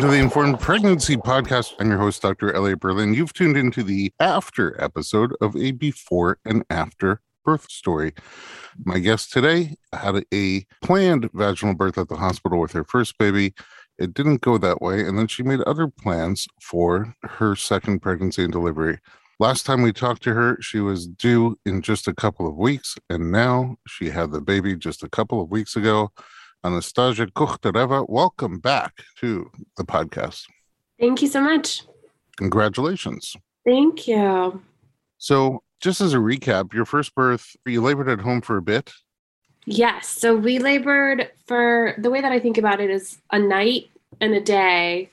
To the Informed Pregnancy Podcast. I'm your host, Dr. Elliot Berlin. You've tuned into the after episode of a before and after birth story. My guest today had a planned vaginal birth at the hospital with her first baby. It didn't go that way. And then she made other plans for her second pregnancy and delivery. Last time we talked to her, she was due in just a couple of weeks. And now she had the baby just a couple of weeks ago. Anastasiya Kukhtareva, welcome back to the podcast. Thank you so much. Congratulations. Thank you. So, just as a recap, your first birth, you labored at home for a bit. Yes. So, we labored for the way that I think about it is a night and a day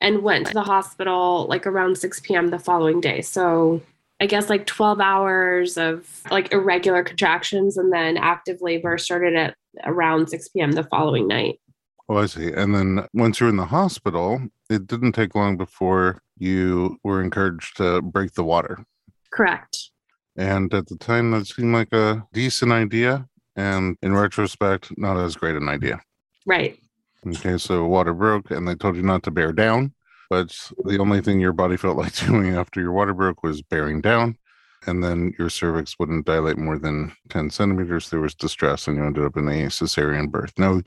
and went to the hospital like around 6 p.m. the following day. So, I guess like 12 hours of like irregular contractions and then active labor started at around 6 p.m. the following night. Oh, I see. And then once you're in the hospital, it didn't take long before you were encouraged to break the water. Correct. And at the time, that seemed like a decent idea. And in retrospect, not as great an idea. Right. Okay, so water broke and they told you not to bear down. But the only thing your body felt like doing after your water broke was bearing down and then your cervix wouldn't dilate more than 10 centimeters. There was distress, and you ended up in a cesarean birth. Now,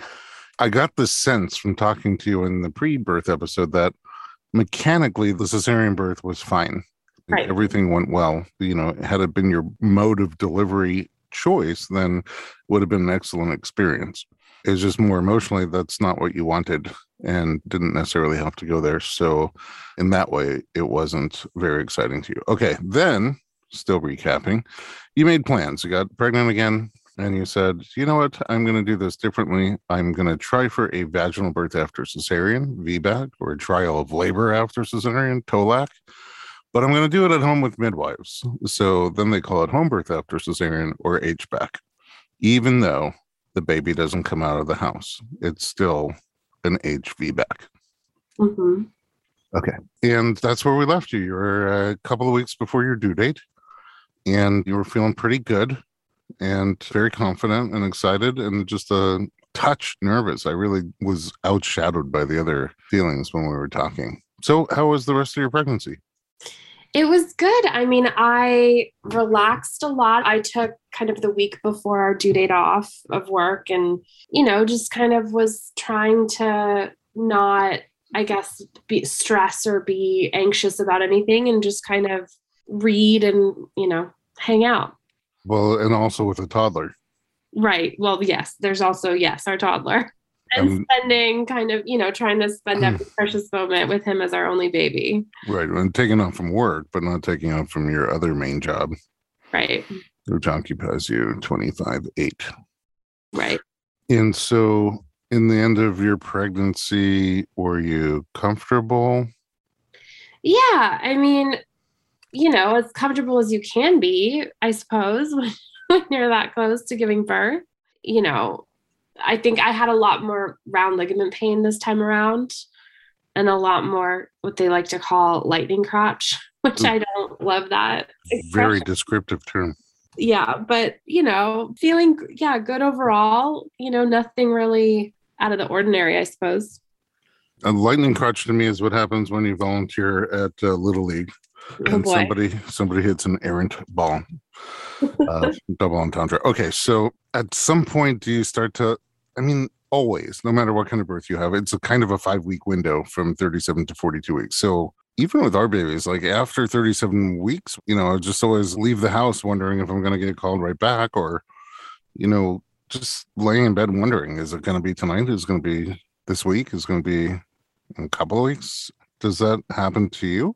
I got the sense from talking to you in the pre birth episode that mechanically the cesarean birth was fine. Right. Everything went well. You know, had it been your mode of delivery choice, then would have been an excellent experience. It's just more emotionally, that's not what you wanted and didn't necessarily have to go there. So, in that way, it wasn't very exciting to you. Okay, then still recapping, you made plans. You got pregnant again, and you said, you know what? I'm going to do this differently. I'm going to try for a vaginal birth after cesarean, VBAC, or a trial of labor after cesarean, TOLAC. But I'm going to do it at home with midwives. So then they call it home birth after cesarean or HBAC. Even though the baby doesn't come out of the house, it's still an HVBAC. Mm-hmm. Okay. And that's where we left you. You were a couple of weeks before your due date and you were feeling pretty good and very confident and excited and just a touch nervous. I really was outshadowed by the other feelings when we were talking. So, how was the rest of your pregnancy? It was good. I mean, I relaxed a lot. I took kind of the week before our due date off of work and, you know, just kind of was trying to not, I guess, be stress or be anxious about anything and just kind of read and, you know, hang out. Well, and also with a toddler. Right. Well, yes, there's also, yes, our toddler. And Um, spending kind of, you know, trying to spend every precious moment with him as our only baby. Right. And taking off from work, but not taking off from your other main job, Right. which occupies you 25 8. Right. And so, in the end of your pregnancy, were you comfortable? Yeah. I mean, you know, as comfortable as you can be, I suppose, when, when you're that close to giving birth. You know, I think I had a lot more round ligament pain this time around and a lot more what they like to call lightning crotch, which Mm. I don't love that. Very descriptive term. yeah, but you know, feeling yeah, good overall, you know, nothing really out of the ordinary, I suppose. A lightning crotch to me is what happens when you volunteer at uh, Little League and somebody somebody hits an errant ball. Uh, double entendre. Okay, so at some point, do you start to? I mean, always, no matter what kind of birth you have, it's a kind of a five week window from 37 to 42 weeks. So even with our babies, like after 37 weeks, you know, I just always leave the house wondering if I'm going to get called right back or, you know, just laying in bed wondering, is it going to be tonight? Is it going to be this week? Is it going to be in a couple of weeks? Does that happen to you?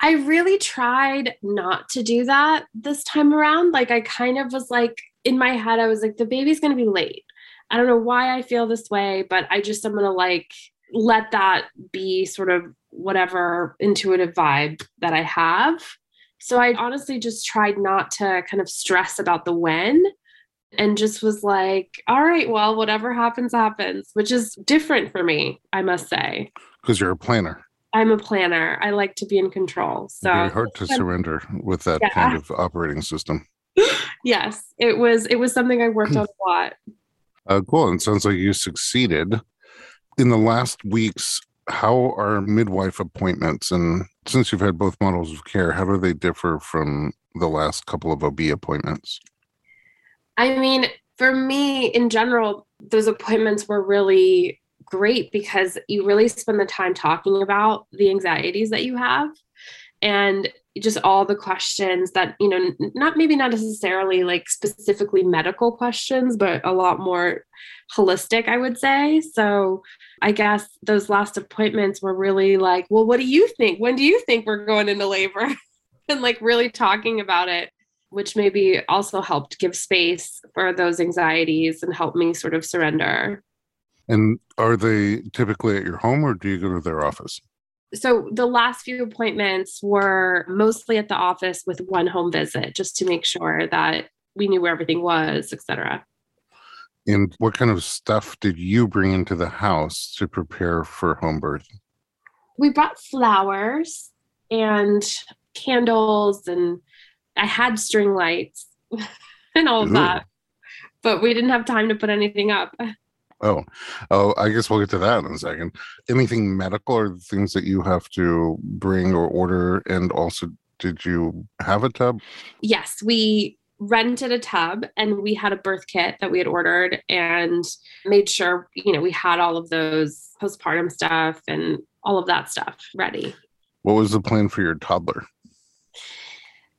I really tried not to do that this time around. Like, I kind of was like, in my head, I was like, the baby's going to be late. I don't know why I feel this way, but I just am going to like let that be sort of whatever intuitive vibe that I have. So I honestly just tried not to kind of stress about the when and just was like, all right, well, whatever happens, happens, which is different for me, I must say. Because you're a planner. I'm a planner. I like to be in control. So Very hard to surrender with that Yeah. kind of operating system. yes, it was it was something I worked on a lot. Uh, cool. And it sounds like you succeeded. In the last weeks how are midwife appointments? And since you've had both models of care, how do they differ from the last couple of OB appointments? I mean, for me in general, those appointments were really great because you really spend the time talking about the anxieties that you have and just all the questions that you know not maybe not necessarily like specifically medical questions but a lot more holistic i would say. So i guess those last appointments were really like well what do you think? When do you think we're going into labor? And like really talking about it which maybe also helped give space for those anxieties and help me sort of surrender. And are they typically at your home or do you go to their office? So the last few appointments were mostly at the office with one home visit just to make sure that we knew where everything was, etc. And what kind of stuff did you bring into the house to prepare for home birth? We brought flowers and candles and I had string lights and all of Ooh. that, but we didn't have time to put anything up. Oh, oh, I guess we'll get to that in a second. Anything medical or things that you have to bring or order? And also, did you have a tub? Yes, we rented a tub and we had a birth kit that we had ordered and made sure, you know, we had all of those postpartum stuff and all of that stuff ready. What was the plan for your toddler?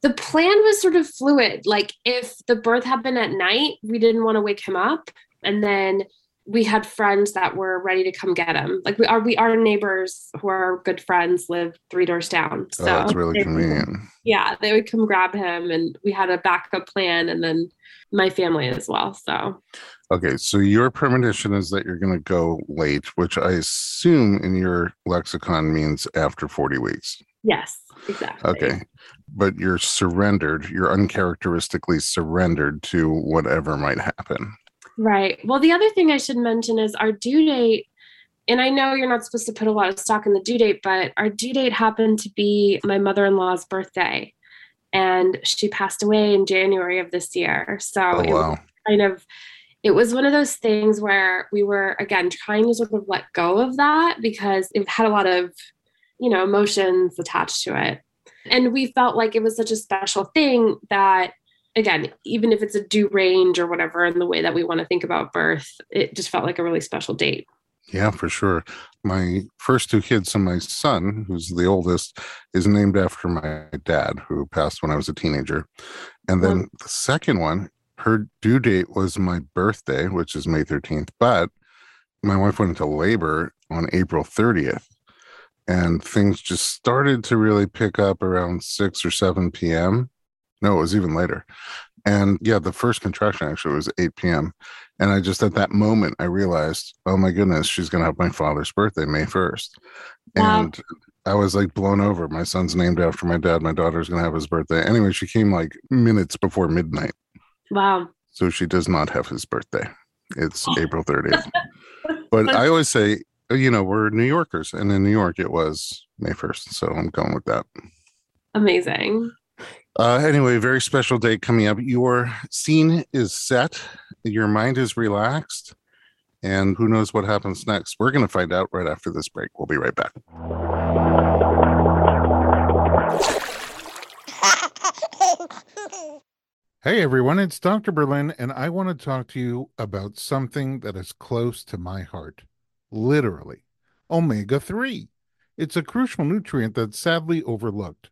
the plan was sort of fluid. Like if the birth happened at night, we didn't want to wake him up. And then we had friends that were ready to come get him. Like we are, we our neighbors who are good friends live three doors down. So oh, that's really convenient. Yeah, they would come grab him, and we had a backup plan, and then my family as well. So. Okay, so your premonition is that you're going to go late, which I assume in your lexicon means after 40 weeks. Yes, exactly. Okay. But you're surrendered, you're uncharacteristically surrendered to whatever might happen. Right. Well, the other thing I should mention is our due date. And I know you're not supposed to put a lot of stock in the due date, but our due date happened to be my mother in law's birthday. And she passed away in January of this year. So oh, wow. kind of it was one of those things where we were again trying to sort of let go of that because it had a lot of you know, emotions attached to it. And we felt like it was such a special thing that, again, even if it's a due range or whatever, in the way that we want to think about birth, it just felt like a really special date. Yeah, for sure. My first two kids, and my son, who's the oldest, is named after my dad, who passed when I was a teenager. And then the second one, her due date was my birthday, which is May 13th, but my wife went into labor on April 30th and things just started to really pick up around 6 or 7 p.m. No, it was even later. And yeah, the first contraction actually was 8 p.m. And I just at that moment I realized, oh my goodness, she's gonna have my father's birthday May 1st. Wow. And I was like blown over. My son's named after my dad. My daughter's gonna have his birthday. Anyway, she came like minutes before midnight. Wow. So she does not have his birthday. It's April 30th. but I always say you know, we're New Yorkers, and in New York it was May 1st. So I'm going with that. Amazing. Uh, anyway, very special day coming up. Your scene is set, your mind is relaxed, and who knows what happens next? We're going to find out right after this break. We'll be right back. Hey everyone, it's Dr. Berlin, and I want to talk to you about something that is close to my heart literally. Omega 3. It's a crucial nutrient that's sadly overlooked.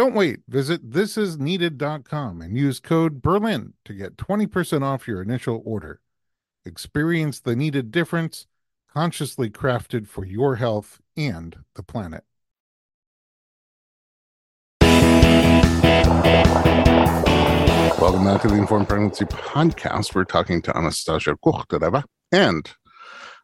Don't wait. Visit thisisneeded.com and use code Berlin to get 20% off your initial order. Experience the needed difference, consciously crafted for your health and the planet. Welcome back to the Informed Pregnancy Podcast. We're talking to Anastasiya Kukhtareva and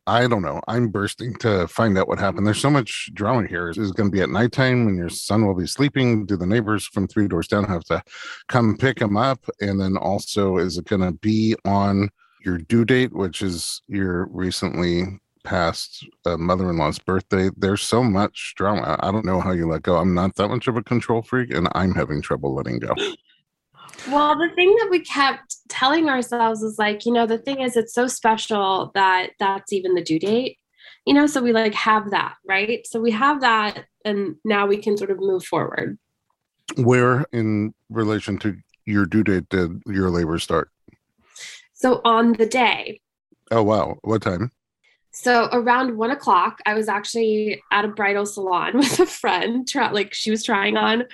I don't know. I'm bursting to find out what happened. There's so much drama here. Is it going to be at nighttime when your son will be sleeping? Do the neighbors from three doors down have to come pick him up? And then also, is it going to be on your due date, which is your recently past uh, mother-in-law's birthday? There's so much drama. I don't know how you let go. I'm not that much of a control freak, and I'm having trouble letting go. Well, the thing that we kept telling ourselves is like, you know, the thing is, it's so special that that's even the due date, you know, so we like have that, right? So we have that, and now we can sort of move forward. Where in relation to your due date did your labor start? So on the day. Oh, wow. What time? So around one o'clock, I was actually at a bridal salon with a friend. Like she was trying on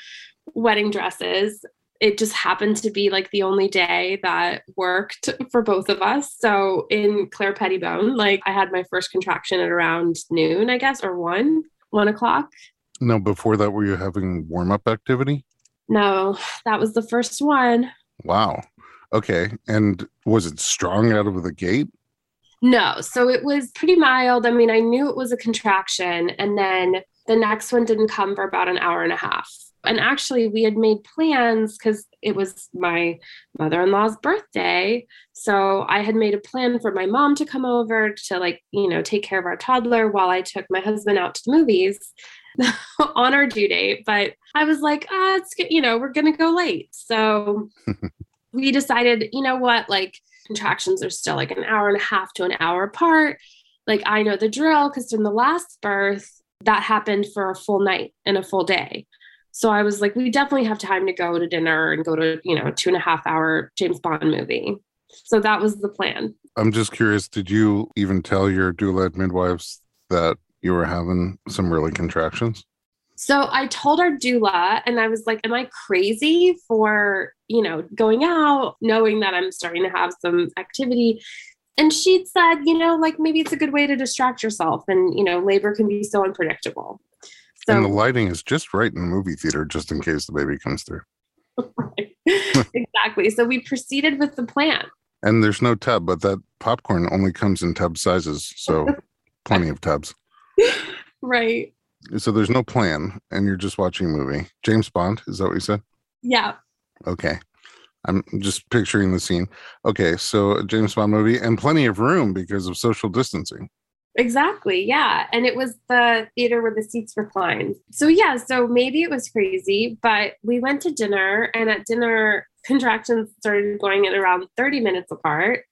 wedding dresses it just happened to be like the only day that worked for both of us. So in Claire Pettibone, like I had my first contraction at around noon, I guess, or one, one o'clock. No, before that, were you having warm up activity? No, that was the first one. Wow. Okay. And was it strong out of the gate? No. So it was pretty mild. I mean, I knew it was a contraction. And then the next one didn't come for about an hour and a half and actually we had made plans because it was my mother-in-law's birthday. So i had made a plan for my mom to come over to like you know take care of our toddler while i took my husband out to the movies on our due date. But i was like ah, it's you know we're gonna go late. So we decided you know what? Like contractions are still like an hour and a half to an hour apart. Like i know the drill because in the last birth that happened for a full night and a full day so I was like, we definitely have time to go to dinner and go to, you know, two and a half hour James Bond movie. So that was the plan. I'm just curious, did you even tell your doula midwives that you were having some early contractions? So I told our doula and I was like, am I crazy for, you know, going out knowing that I'm starting to have some activity? And she'd said, you know, like maybe it's a good way to distract yourself and, you know, labor can be so unpredictable. So, and the lighting is just right in the movie theater, just in case the baby comes through. exactly. So we proceeded with the plan. And there's no tub, but that popcorn only comes in tub sizes. So plenty of tubs. Right. So there's no plan, and you're just watching a movie. James Bond, is that what you said? Yeah. Okay. I'm just picturing the scene. Okay, so a James Bond movie and plenty of room because of social distancing. Exactly. Yeah. And it was the theater where the seats reclined. So, yeah. So maybe it was crazy, but we went to dinner, and at dinner, contractions started going at around 30 minutes apart,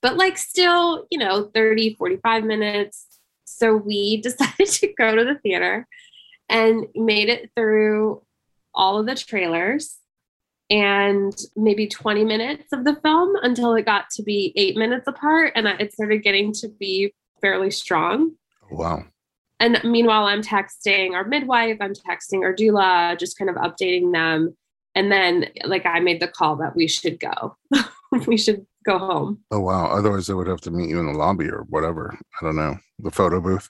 but like still, you know, 30, 45 minutes. So we decided to go to the theater and made it through all of the trailers and maybe 20 minutes of the film until it got to be eight minutes apart. And it started getting to be fairly strong. Wow. And meanwhile, I'm texting our midwife, I'm texting our doula, just kind of updating them. And then, like, I made the call that we should go. we should go home. Oh, wow. Otherwise, they would have to meet you in the lobby or whatever. I don't know. The photo booth.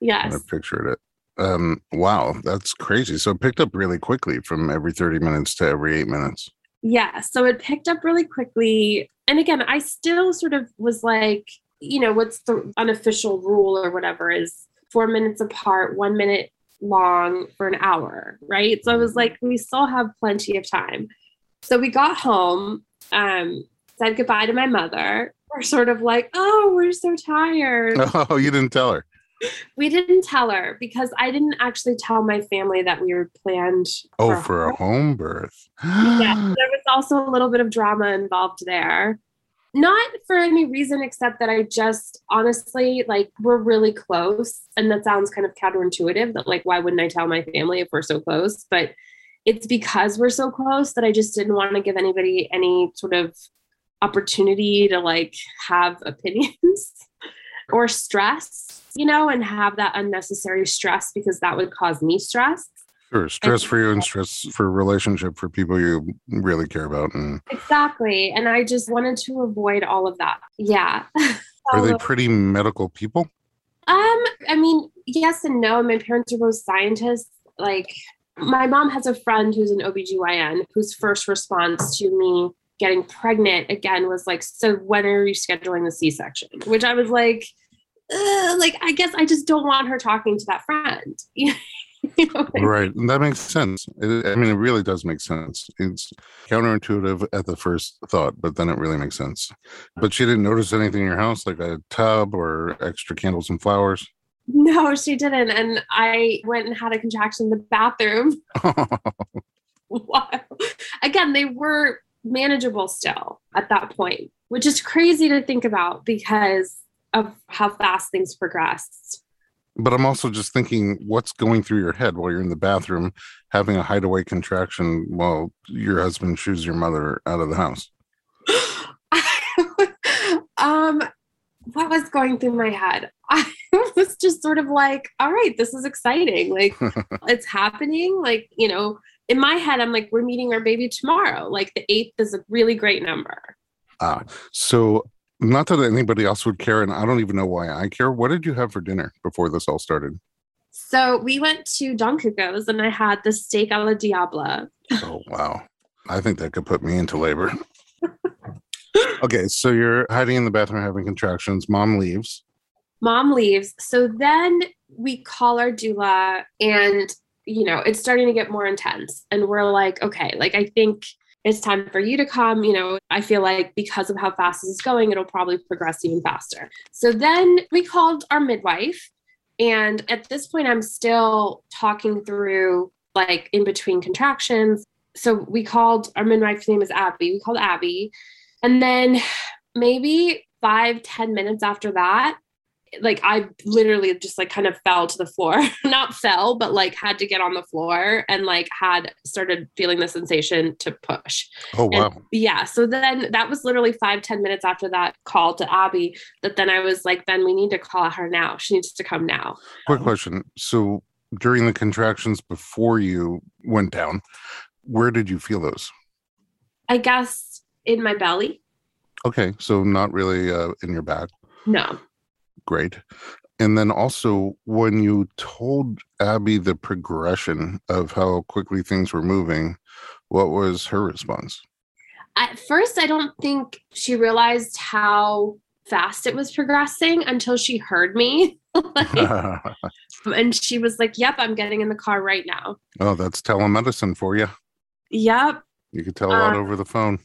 Yes. I pictured it. Um, wow. That's crazy. So it picked up really quickly from every 30 minutes to every eight minutes. Yeah. So it picked up really quickly. And again, I still sort of was like, you know, what's the unofficial rule or whatever is four minutes apart, one minute long for an hour, right? So I was like, we still have plenty of time. So we got home, um, said goodbye to my mother. We're sort of like, oh, we're so tired. Oh, you didn't tell her. We didn't tell her because I didn't actually tell my family that we were planned. Oh, for, for a home birth. yeah, there was also a little bit of drama involved there not for any reason except that I just honestly like we're really close. And that sounds kind of counterintuitive that like, why wouldn't I tell my family if we're so close? But it's because we're so close that I just didn't want to give anybody any sort of opportunity to like have opinions or stress, you know, and have that unnecessary stress because that would cause me stress. Sure, stress for you and stress for relationship for people you really care about. And exactly. And I just wanted to avoid all of that. Yeah. Are they pretty medical people? Um, I mean, yes and no. My parents are both scientists. Like my mom has a friend who's an OBGYN whose first response to me getting pregnant again was like, So when are you scheduling the C section? Which I was like, like I guess I just don't want her talking to that friend. right and that makes sense. It, i mean it really does make sense. It's counterintuitive at the first thought but then it really makes sense. But she didn't notice anything in your house like a tub or extra candles and flowers? No she didn't and i went and had a contraction in the bathroom. Wow. again they were manageable still at that point which is crazy to think about because of how fast things progressed but I'm also just thinking what's going through your head while you're in the bathroom having a hideaway contraction while your husband shoos your mother out of the house. um what was going through my head? I was just sort of like, all right, this is exciting. Like it's happening. Like, you know, in my head, I'm like, we're meeting our baby tomorrow. Like the eighth is a really great number. Ah, so not that anybody else would care, and I don't even know why I care. What did you have for dinner before this all started? So we went to Don Cuco's and I had the steak a la Diabla. oh wow. I think that could put me into labor. okay, so you're hiding in the bathroom having contractions. Mom leaves. Mom leaves. So then we call our doula and you know, it's starting to get more intense. And we're like, okay, like I think it's time for you to come. You know, I feel like because of how fast this is going, it'll probably progress even faster. So then we called our midwife. And at this point, I'm still talking through like in between contractions. So we called our midwife's name is Abby. We called Abby. And then maybe five ten minutes after that, like I literally just like kind of fell to the floor, not fell, but like had to get on the floor and like had started feeling the sensation to push. Oh wow. And yeah. So then that was literally five ten minutes after that call to Abby that then I was like, Ben, we need to call her now. She needs to come now. Quick question. So during the contractions before you went down, where did you feel those? I guess in my belly. Okay. So not really uh, in your back. No great. And then also, when you told Abby the progression of how quickly things were moving, what was her response? At first, I don't think she realized how fast it was progressing until she heard me. like, and she was like, Yep, I'm getting in the car right now. Oh, that's telemedicine for you. Yep. You could tell a lot uh, over the phone.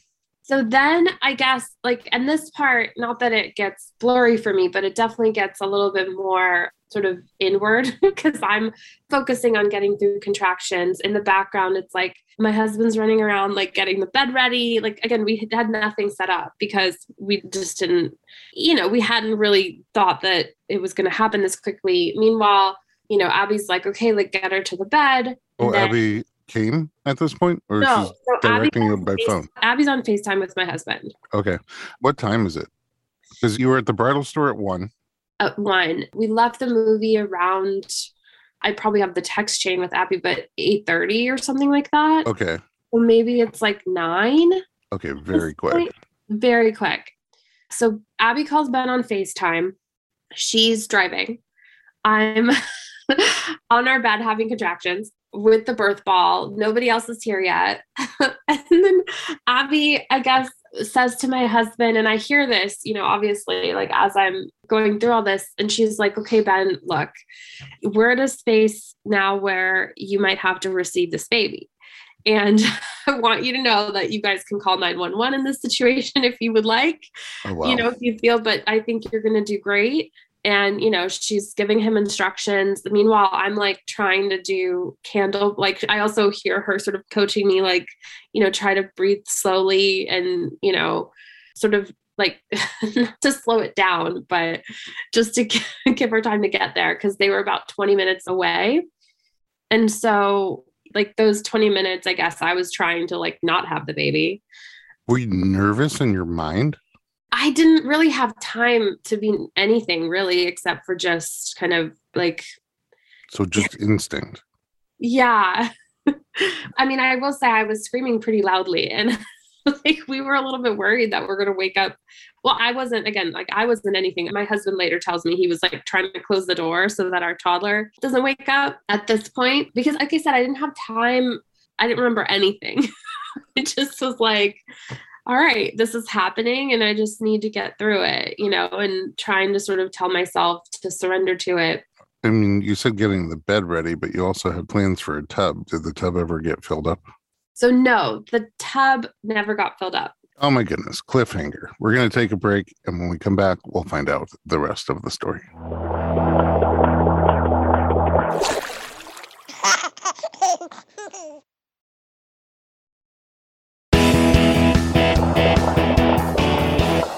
So then I guess like and this part, not that it gets blurry for me, but it definitely gets a little bit more sort of inward because I'm focusing on getting through contractions. In the background, it's like my husband's running around, like getting the bed ready. Like, again, we had nothing set up because we just didn't, you know, we hadn't really thought that it was going to happen this quickly. Meanwhile, you know, Abby's like, okay, like get her to the bed. Oh, then, Abby came at this point, or no, she's so directing you by face, phone? Abby's on Facetime with my husband. Okay, what time is it? Because you were at the bridal store at one. At one, we left the movie around. I probably have the text chain with Abby, but eight thirty or something like that. Okay. Well, maybe it's like nine. Okay, very quick. Point. Very quick. So Abby calls Ben on FaceTime. She's driving. I'm on our bed having contractions with the birth ball. Nobody else is here yet. and then Abby, I guess, says to my husband, and I hear this, you know, obviously, like as I'm going through all this, and she's like, okay, Ben, look, we're at a space now where you might have to receive this baby. And I want you to know that you guys can call 911 in this situation if you would like, oh, wow. you know, if you feel, but I think you're going to do great and you know she's giving him instructions. Meanwhile i'm like trying to do candle like i also hear her sort of coaching me like you know try to breathe slowly and you know sort of like not to slow it down but just to give her time to get there because they were about 20 minutes away. And so like those 20 minutes i guess i was trying to like not have the baby. Were you nervous in your mind I didn't really have time to be anything really except for just kind of like so just instinct. Yeah. I mean, I will say I was screaming pretty loudly and like we were a little bit worried that we're going to wake up. Well, I wasn't again, like I wasn't anything. My husband later tells me he was like trying to close the door so that our toddler doesn't wake up at this point because like I said I didn't have time. I didn't remember anything. it just was like all right, this is happening and I just need to get through it, you know, and trying to sort of tell myself to surrender to it. I mean, you said getting the bed ready, but you also had plans for a tub. Did the tub ever get filled up? So, no, the tub never got filled up. Oh my goodness, cliffhanger. We're going to take a break. And when we come back, we'll find out the rest of the story.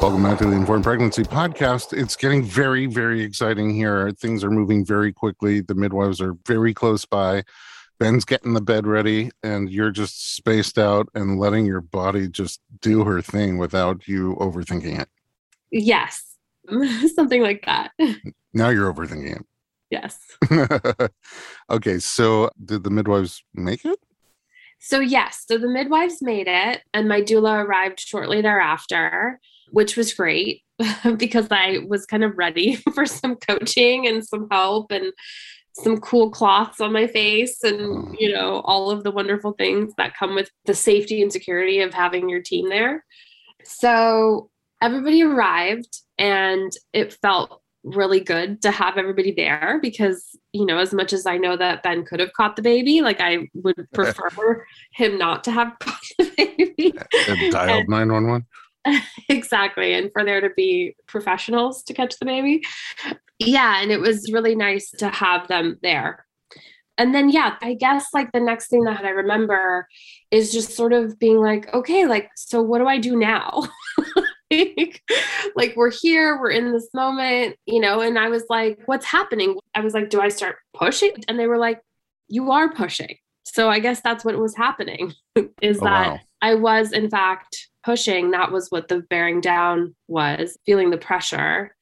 Welcome back to the Informed Pregnancy Podcast. It's getting very, very exciting here. Things are moving very quickly. The midwives are very close by. Ben's getting the bed ready, and you're just spaced out and letting your body just do her thing without you overthinking it. Yes, something like that. Now you're overthinking it. Yes. okay, so did the midwives make it? So, yes, so the midwives made it, and my doula arrived shortly thereafter which was great because I was kind of ready for some coaching and some help and some cool cloths on my face and mm. you know all of the wonderful things that come with the safety and security of having your team there. So everybody arrived and it felt really good to have everybody there because you know as much as i know that ben could have caught the baby like i would prefer him not to have caught the baby and dialed 911 exactly. And for there to be professionals to catch the baby. Yeah. And it was really nice to have them there. And then, yeah, I guess like the next thing that I remember is just sort of being like, okay, like, so what do I do now? like, like, we're here, we're in this moment, you know, and I was like, what's happening? I was like, do I start pushing? And they were like, you are pushing. So I guess that's what was happening is oh, that wow. I was, in fact, pushing, that was what the bearing down was, feeling the pressure.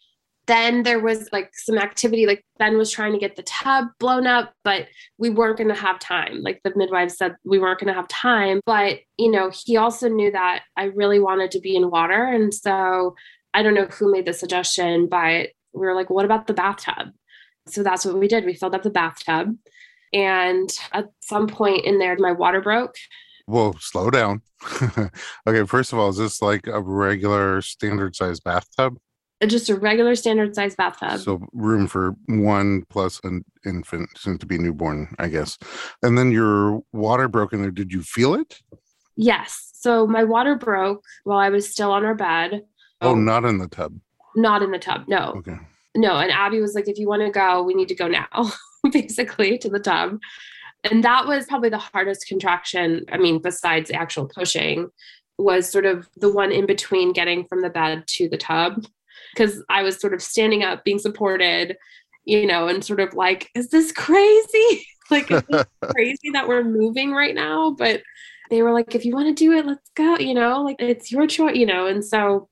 Then there was like some activity, like Ben was trying to get the tub blown up, but we weren't going to have time. Like the midwife said, we weren't going to have time. But, you know, he also knew that I really wanted to be in water. And so I don't know who made the suggestion, but we were like, what about the bathtub? So that's what we did. We filled up the bathtub. And at some point in there, my water broke well, slow down. okay, first of all, is this like a regular standard size bathtub? Uh, just a regular standard size bathtub. So room for one plus an infant, soon to be newborn, I guess. And then your water broke in there. Did you feel it? Yes. So my water broke while I was still on our bed. Oh, um, not in the tub. Not in the tub. No. Okay. No. And Abby was like, if you want to go, we need to go now, basically, to the tub. And that was probably the hardest contraction. I mean, besides actual pushing, was sort of the one in between getting from the bed to the tub. Because I was sort of standing up, being supported, you know, and sort of like, is this crazy? like, is this crazy that we're moving right now? But they were like, if you want to do it, let's go, you know, like it's your choice, you know. And so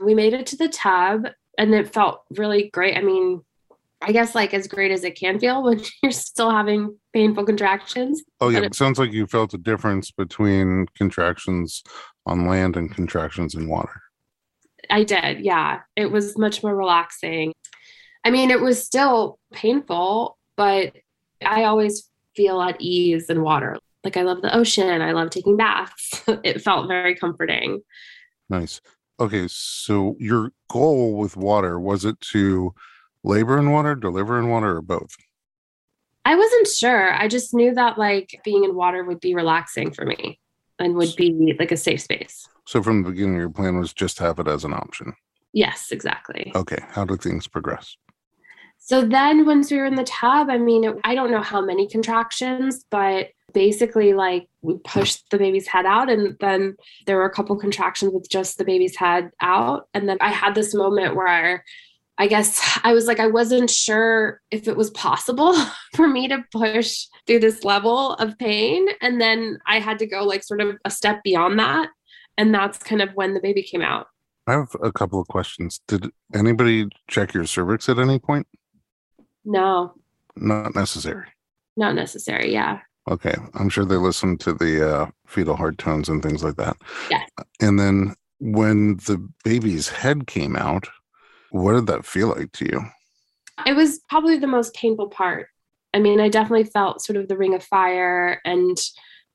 we made it to the tub and it felt really great. I mean, I guess like as great as it can feel when you're still having painful contractions. Oh yeah, it, it sounds like you felt a difference between contractions on land and contractions in water. I did, yeah. It was much more relaxing. I mean, it was still painful, but I always feel at ease in water. Like I love the ocean, I love taking baths. it felt very comforting. Nice. Okay, so your goal with water was it to labor in water, deliver in water, or both? I wasn't sure. I just knew that like being in water would be relaxing for me and would be like a safe space. So from the beginning, your plan was just have it as an option. Yes, exactly. Okay. How did things progress? So then once we were in the tub, I mean, it, I don't know how many contractions, but basically like we pushed the baby's head out and then there were a couple contractions with just the baby's head out. And then I had this moment where I guess I was like, I wasn't sure if it was possible for me to push through this level of pain. And then I had to go like sort of a step beyond that. And that's kind of when the baby came out. I have a couple of questions. Did anybody check your cervix at any point? No. Not necessary. Not necessary. Yeah. Okay. I'm sure they listened to the uh, fetal heart tones and things like that. Yeah. And then when the baby's head came out, what did that feel like to you? It was probably the most painful part. I mean, I definitely felt sort of the ring of fire and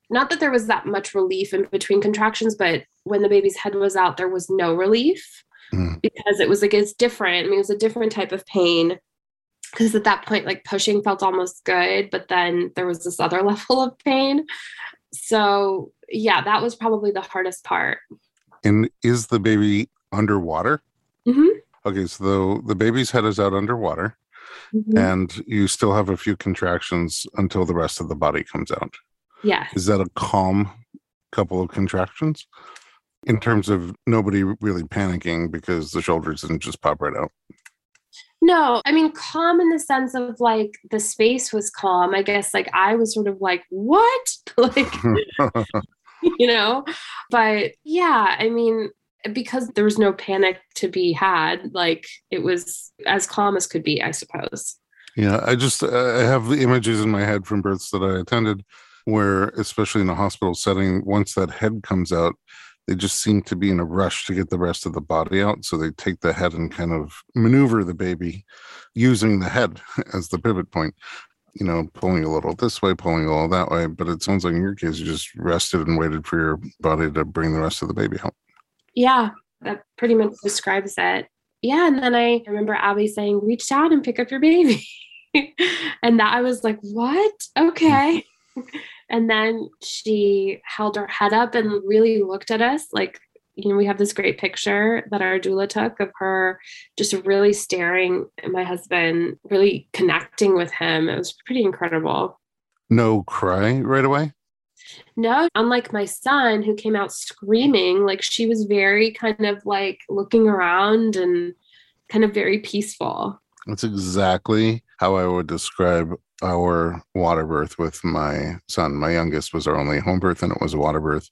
not that there was that much relief in between contractions, but when the baby's head was out, there was no relief Mm. because it was like it's different. I mean, it was a different type of pain. Because at that point, like pushing felt almost good, but then there was this other level of pain. So, yeah, that was probably the hardest part. And is the baby underwater? Mhm. Okay, so the, the baby's head is out underwater, Mhm. and you still have a few contractions until the rest of the body comes out. yeah Is that a calm couple of contractions? In terms of nobody really panicking because the shoulders didn't just pop right out. No, I mean, calm in the sense of like the space was calm. I guess like I was sort of like, what? like, you know? But yeah, I mean, because there was no panic to be had, like it was as calm as could be, I suppose. Yeah, I just I have the images in my head from births that I attended where especially in a hospital setting once that head comes out they just seem to be in a rush to get the rest of the body out. So they take the head and kind of maneuver the baby using the head as the pivot point. You know pulling a little this way pulling a little that way. But it sounds like in your case you just rested and waited for your body to bring the rest of the baby out Yeah, that pretty much describes it. Yeah, and then I remember Abby saying, reach down and pick up your baby. and that I was like, what? Okay. and then she held her head up and really looked at us like you know we have this great picture that our doula took of her just really staring at my husband really connecting with him it was pretty incredible no cry right away no unlike my son who came out screaming like she was very kind of like looking around and kind of very peaceful That's exactly how I would describe our water birth with my son. My youngest was our only home birth, and it was a water birth.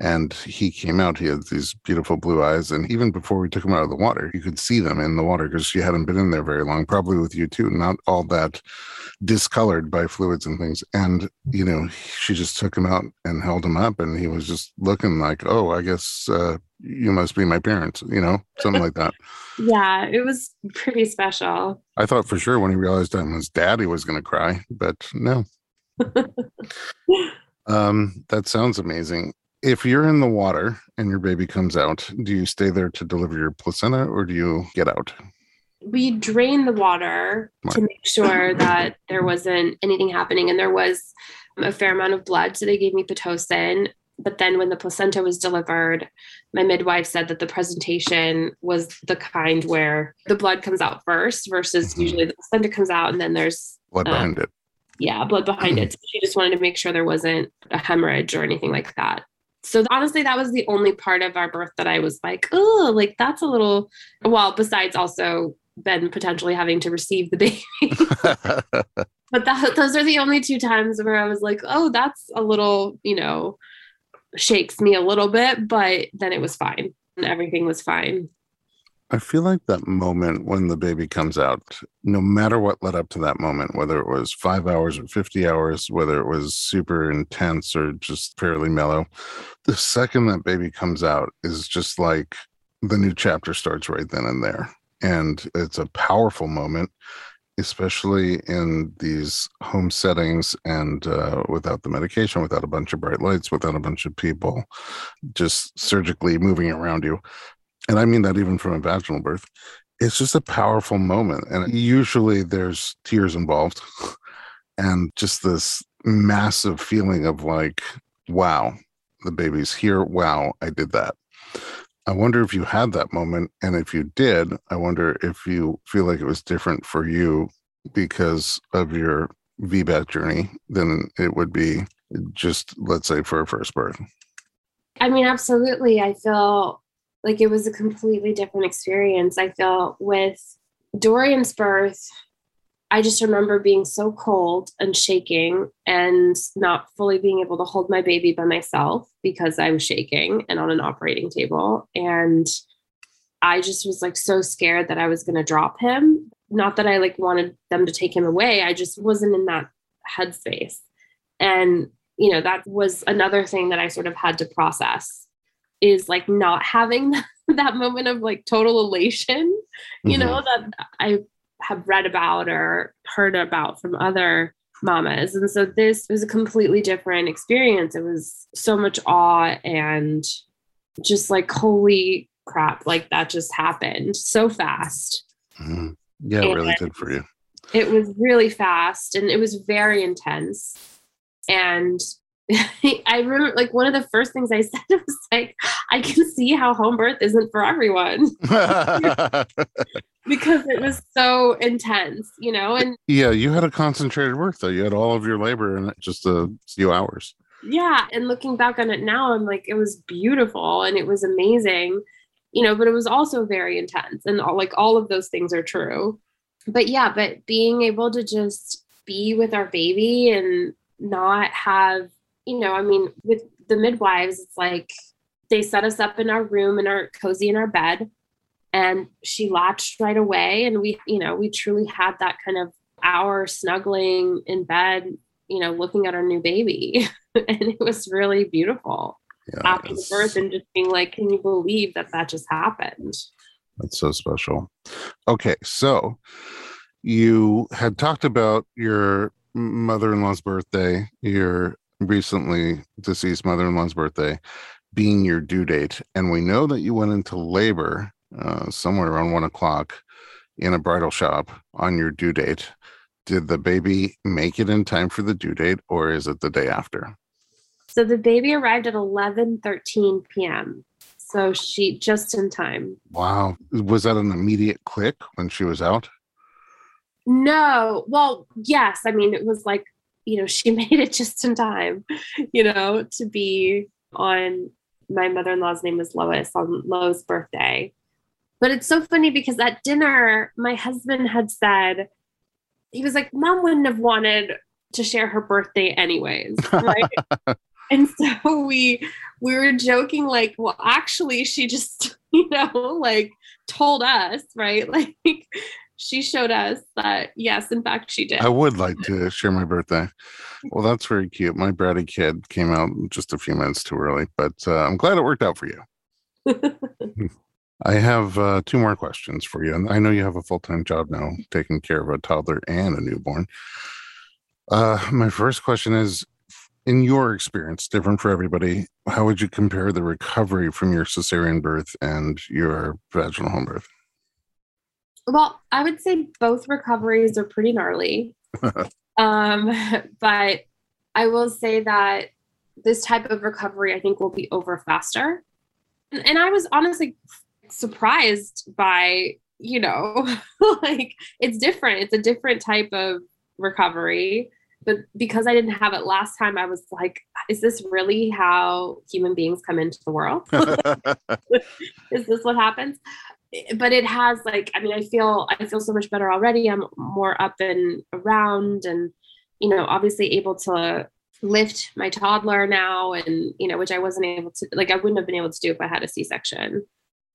And he came out, he had these beautiful blue eyes. And even before we took him out of the water, you could see them in the water because she hadn't been in there very long, probably with you too, not all that discolored by fluids and things. And, you know, she just took him out and held him up. And he was just looking like, oh, I guess uh, you must be my parents, you know, something like that. yeah it was pretty special I thought for sure when he realized I'm his dad, he was going to cry, but no. um, that sounds amazing. If you're in the water and your baby comes out, do you stay there to deliver your placenta or do you get out? we drained the water to make sure that there wasn't anything happening and there was a fair amount of blood so they gave me pitocin but then when the placenta was delivered my midwife said that the presentation was the kind where the blood comes out first versus Mhm. usually the placenta comes out and then there's Blood Uh, behind it. yeah blood behind it so she just wanted to make sure there wasn't a hemorrhage or anything like that so honestly that was the only part of our birth that i was like oh like that's a little well besides also ben potentially having to receive the baby. But that, those are the only two times where i was like oh that's a little you know shakes me a little bit but then it was fine. And everything was fine I feel like that moment when the baby comes out, no matter what led up to that moment, whether it was five hours or 50 hours, whether it was super intense or just fairly mellow, the second that baby comes out is just like the new chapter starts right then and there. And it's a powerful moment, especially in these home settings and uh, without the medication, without a bunch of bright lights, without a bunch of people just surgically moving around you and I mean that even from a vaginal birth, it's just a powerful moment. And mm. usually there's tears involved and just this massive feeling of like, wow, the baby's here. Wow, I did that. I wonder if you had that moment. And if you did, I wonder if you feel like it was different for you because of your VBAC journey than it would be just, let's say, for a first birth. I mean, absolutely. I feel like it was a completely different experience. I feel with Dorian's birth, I just remember being so cold and shaking and not fully being able to hold my baby by myself because I was shaking and on an operating table. And I just was like so scared that I was going to drop him. Not that I like wanted them to take him away. I just wasn't in that headspace. And, you know, that was another thing that I sort of had to process is like not having that moment of like total elation, you know, that I have read about or heard about from other mamas. And so this was a completely different experience. It was so much awe and just like, holy crap, like that just happened so fast. Mhm. Yeah, it really good for you. It was really fast and it was very intense. And I remember like one of the first things I said was like, I can see how home birth isn't for everyone because it was so intense, you know? And yeah, you had a concentrated work though. You had all of your labor in just a few hours. yeah, and looking back on it now, I'm like, it was beautiful and it was amazing, you know, but it was also very intense. And all, like all of those things are true. But yeah, but being able to just be with our baby and not have, you know, I mean, with the midwives, it's like they set us up in our room and our cozy in our bed. And she latched right away. And we, you know, we truly had that kind of hour snuggling in bed, you know, looking at our new baby. and it was really beautiful Yeah, after the birth and just being like, can you believe that that just happened? That's so special. Okay, so you had talked about your mother-in-law's birthday, your recently deceased mother-in-law's birthday being your due date, and we know that you went into labor uh, somewhere around one o'clock in a bridal shop on your due date. Did the baby make it in time for the due date, or is it the day after? So the baby arrived at 11 13 p.m. So she just in time. Wow, was that an immediate click when she was out? No, well, yes. I mean, it was like, you know, she made it just in time, you know, to be on my mother in law's name is Lois on Lo's birthday. But it's so funny because at dinner, my husband had said, he was like, Mom wouldn't have wanted to share her birthday anyways. Right. and so we we were joking, like, well, actually, she just, you know, like told us, right? Like she showed us that yes, in fact, she did. I would like to share my birthday. Well, that's very cute. My bratty kid came out just a few minutes too early, but uh, I'm glad it worked out for you. I have uh, two more questions for you. And I know you have a full time job now, taking care of a toddler and a newborn. Uh, my first question is In your experience, different for everybody, how would you compare the recovery from your cesarean birth and your vaginal home birth? Well, I would say both recoveries are pretty gnarly. um, but I will say that this type of recovery I think will be over faster. And, and I was honestly surprised by, you know, like it's different. It's a different type of recovery. But because I didn't have it last time, I was like, is this really how human beings come into the world? is this what happens? But it has like i mean i feel i feel so much better already. I'm more up and around and you know obviously able to lift my toddler now and you know which i wasn't able to like i wouldn't have been able to do if i had a c-section.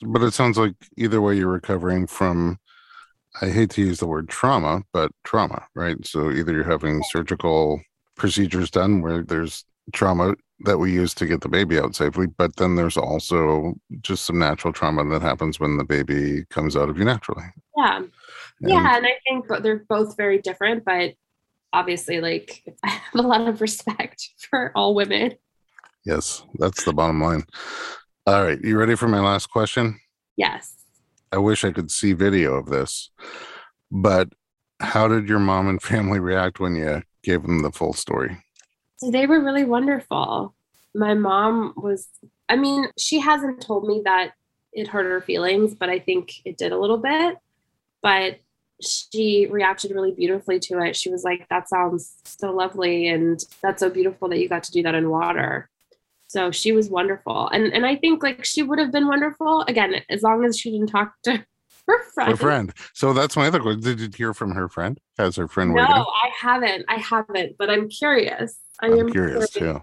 But it sounds like either way you're recovering from i hate to use the word trauma but trauma right? So either you're having surgical procedures done where there's trauma that we use to get the baby out safely but then there's also just some natural trauma that happens when the baby comes out of you naturally. Yeah. And- yeah and i think they're both very different but obviously like i have a lot of respect for all women. Yes that's the bottom line. All right you ready for my last question? Yes. I wish i could see video of this but how did your mom and family react when you gave them the full story? So they were really wonderful. My mom was, I mean, she hasn't told me that it hurt her feelings, but I think it did a little bit. But she reacted really beautifully to it. She was like, That sounds so lovely. And that's so beautiful that you got to do that in water. So she was wonderful. And and I think like she would have been wonderful again, as long as she didn't talk to her friend. her friend so that's my other question did you hear from her friend has her friend No, I haven't. I haven't, but I'm curious. I i'm am curious too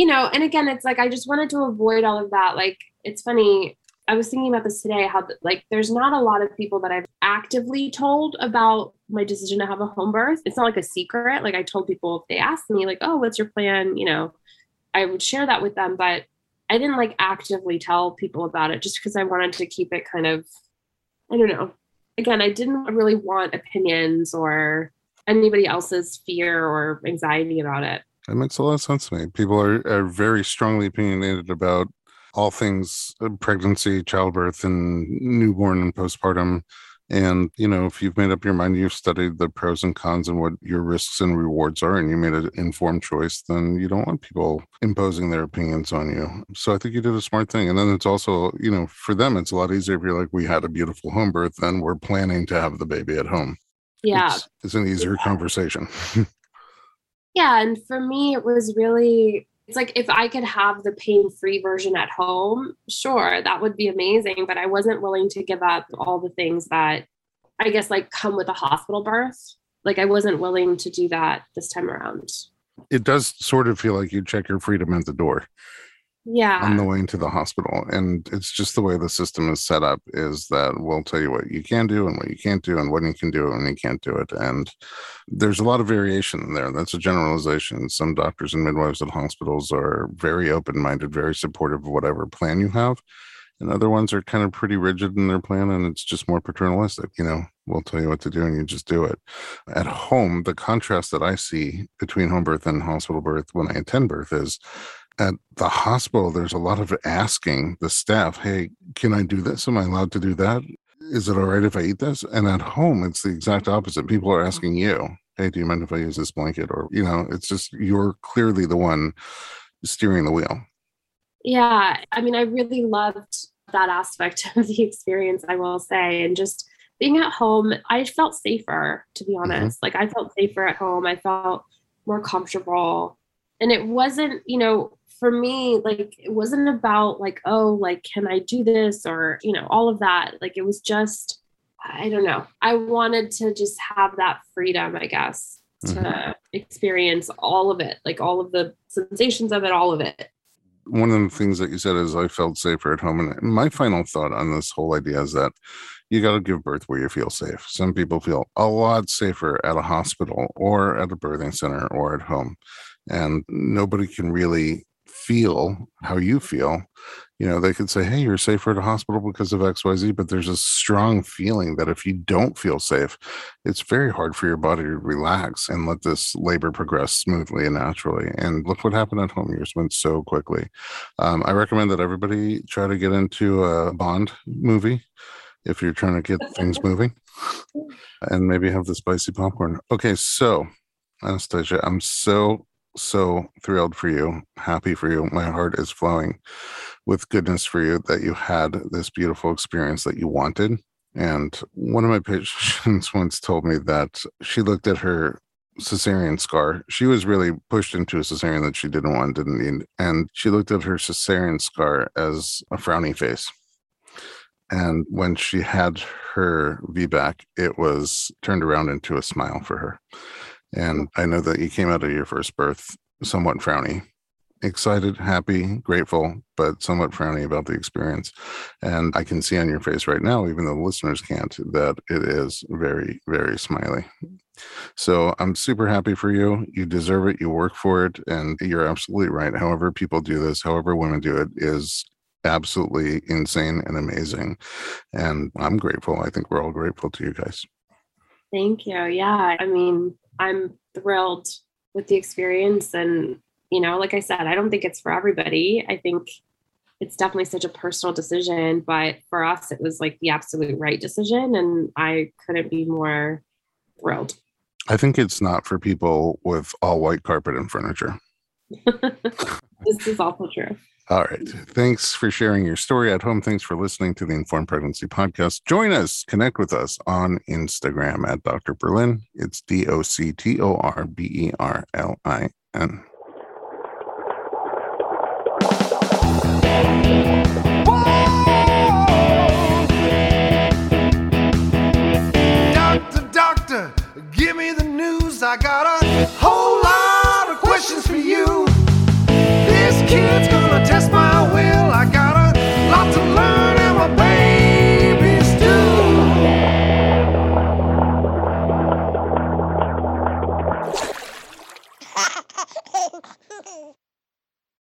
you know, and again, it's like I just wanted to avoid all of that. Like, it's funny. I was thinking about this today. How like there's not a lot of people that I've actively told about my decision to have a home birth. It's not like a secret. Like I told people if they asked me, like, "Oh, what's your plan?" You know, I would share that with them, but I didn't like actively tell people about it just because I wanted to keep it kind of, I don't know. Again, I didn't really want opinions or anybody else's fear or anxiety about it. That makes a lot of sense to me people are, are very strongly opinionated about all things uh, pregnancy, childbirth, and newborn and postpartum. And, you know, if you've made up your mind, you've studied the pros and cons and what your risks and rewards are, and you made an informed choice, then you don't want people imposing their opinions on you. So I think you did a smart thing. And then it's also, you know, for them, it's a lot easier if you're like, we had a beautiful home birth, then we're planning to have the baby at home. Yeah. It's, it's an easier Yeah. conversation. Yeah. And for me, it was really, it's like if I could have the pain free version at home, sure, that would be amazing. But I wasn't willing to give up all the things that I guess like come with a hospital birth. Like I wasn't willing to do that this time around. it does sort of feel like you check your freedom at the door. Yeah. on the way into the hospital and it's just the way the system is set up is that we'll tell you what you can do and what you can't do and when you can do it and you can't do it and there's a lot of variation there that's a generalization some doctors and midwives at hospitals are very open-minded very supportive of whatever plan you have and other ones are kind of pretty rigid in their plan and it's just more paternalistic you know we'll tell you what to do and you just do it at home the contrast that i see between home birth and hospital birth when i attend birth is at the hospital, there's a lot of asking the staff, hey, can I do this? Am I allowed to do that? Is it all right if I eat this? And at home, it's the exact opposite. People are asking you, hey, do you mind if I use this blanket? Or, you know, it's just you're clearly the one steering the wheel. Yeah. I mean, I really loved that aspect of the experience, I will say. And just being at home, I felt safer, to be mm-hmm. honest. Like, I felt safer at home. I felt more comfortable. And it wasn't, you know, for me, like, it wasn't about, like, oh, like, can I do this? Or, you know, all of that. Like, it was just, I don't know. I wanted to just have that freedom, I guess, to mm-hmm. experience all of it, like, all of the sensations of it, all of it. One of the things that you said is I felt safer at home. And my final thought on this whole idea is that you got to give birth where you feel safe. Some people feel a lot safer at a hospital or at a birthing center or at home. And nobody can really feel how you feel. You know, they could say, hey, you're safer at a hospital because of XYZ, but there's a strong feeling that if you don't feel safe, it's very hard for your body to relax and let this labor progress smoothly and naturally. And look what happened at home. Yours went so quickly. Um, I recommend that everybody try to get into a Bond movie if you're trying to get things moving and maybe have the spicy popcorn. Okay, so Anastasiya, I'm so so thrilled for you, happy for you. My heart is flowing with goodness for you that you had this beautiful experience that you wanted. And one of my patients once told me that she looked at her cesarean scar. She was really pushed into a cesarean that she didn't want, didn't need. And she looked at her cesarean scar as a frowny face. And when she had her VBAC, it was turned around into a smile for her. And I know that you came out of your first birth somewhat frowny, excited, happy, grateful, but somewhat frowny about the experience. And I can see on your face right now, even though the listeners can't, that it is very, very smiley. So I'm super happy for you. You deserve it. You work for it. And you're absolutely right. However, people do this, however, women do it, is absolutely insane and amazing. And I'm grateful. I think we're all grateful to you guys. Thank you. Yeah. I mean, I'm thrilled with the experience. And, you know, like I said, I don't think it's for everybody. I think it's definitely such a personal decision. But for us, it was like the absolute right decision. And I couldn't be more thrilled. I think it's not for people with all white carpet and furniture. this is also true. All right. Thanks for sharing your story at home. Thanks for listening to the Informed Pregnancy Podcast. Join us, connect with us on Instagram at Dr. Berlin. It's D O C T O R B E R L I N. Doctor, doctor, give me the news. I got a